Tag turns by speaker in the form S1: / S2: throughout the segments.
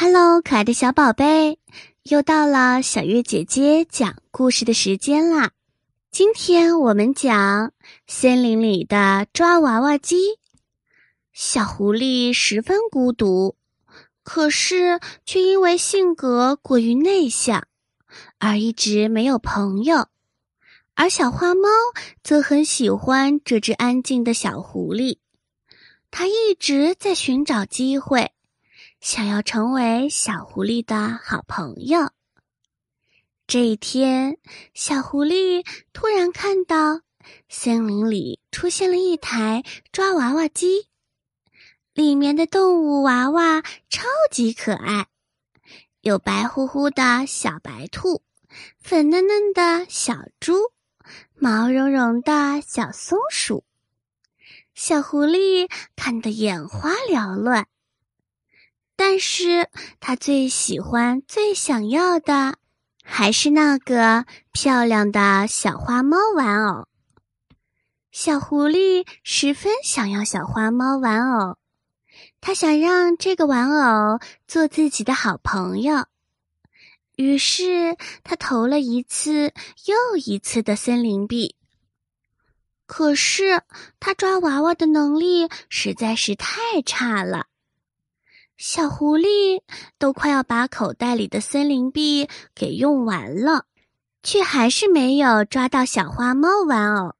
S1: Hello，可爱的小宝贝，又到了小月姐姐讲故事的时间啦！今天我们讲森林里的抓娃娃机。小狐狸十分孤独，可是却因为性格过于内向，而一直没有朋友。而小花猫则很喜欢这只安静的小狐狸，它一直在寻找机会。想要成为小狐狸的好朋友。这一天，小狐狸突然看到森林里出现了一台抓娃娃机，里面的动物娃娃超级可爱，有白乎乎的小白兔，粉嫩嫩的小猪，毛茸茸的小松鼠。小狐狸看得眼花缭乱。但是他最喜欢、最想要的，还是那个漂亮的小花猫玩偶。小狐狸十分想要小花猫玩偶，他想让这个玩偶做自己的好朋友。于是他投了一次又一次的森林币。可是他抓娃娃的能力实在是太差了。小狐狸都快要把口袋里的森林币给用完了，却还是没有抓到小花猫玩偶。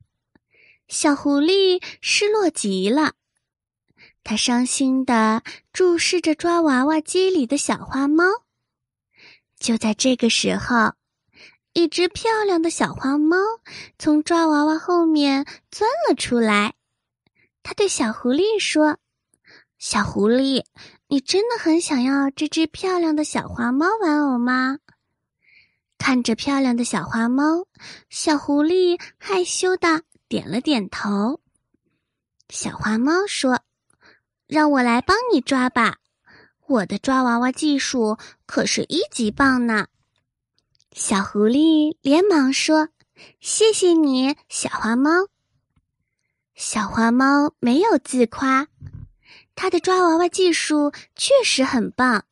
S1: 小狐狸失落极了，它伤心的注视着抓娃娃机里的小花猫。就在这个时候，一只漂亮的小花猫从抓娃娃后面钻了出来。它对小狐狸说：“小狐狸。”你真的很想要这只漂亮的小花猫玩偶吗？看着漂亮的小花猫，小狐狸害羞的点了点头。小花猫说：“让我来帮你抓吧，我的抓娃娃技术可是一级棒呢。”小狐狸连忙说：“谢谢你，小花猫。”小花猫没有自夸。他的抓娃娃技术确实很棒，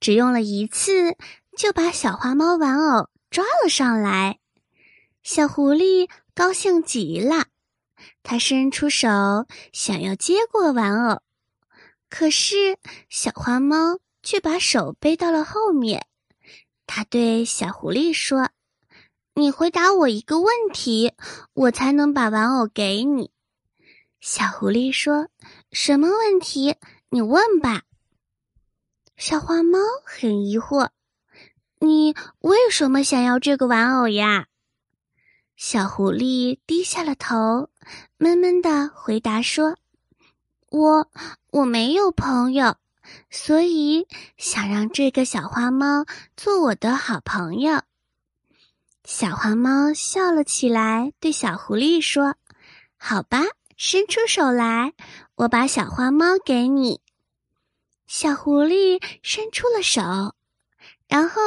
S1: 只用了一次就把小花猫玩偶抓了上来。小狐狸高兴极了，他伸出手想要接过玩偶，可是小花猫却把手背到了后面。他对小狐狸说：“你回答我一个问题，我才能把玩偶给你。”小狐狸说：“什么问题？你问吧。”小花猫很疑惑：“你为什么想要这个玩偶呀？”小狐狸低下了头，闷闷的回答说：“我我没有朋友，所以想让这个小花猫做我的好朋友。”小花猫笑了起来，对小狐狸说：“好吧。”伸出手来，我把小花猫给你。小狐狸伸出了手，然后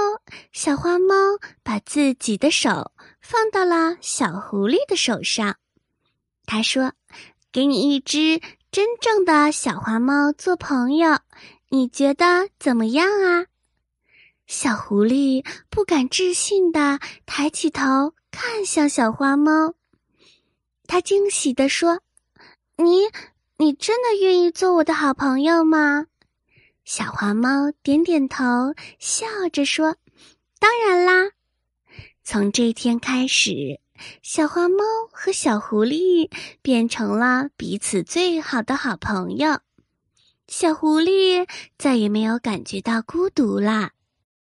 S1: 小花猫把自己的手放到了小狐狸的手上。他说：“给你一只真正的小花猫做朋友，你觉得怎么样啊？”小狐狸不敢置信的抬起头看向小花猫，他惊喜的说。你，你真的愿意做我的好朋友吗？小花猫点点头，笑着说：“当然啦！”从这天开始，小花猫和小狐狸变成了彼此最好的好朋友。小狐狸再也没有感觉到孤独啦。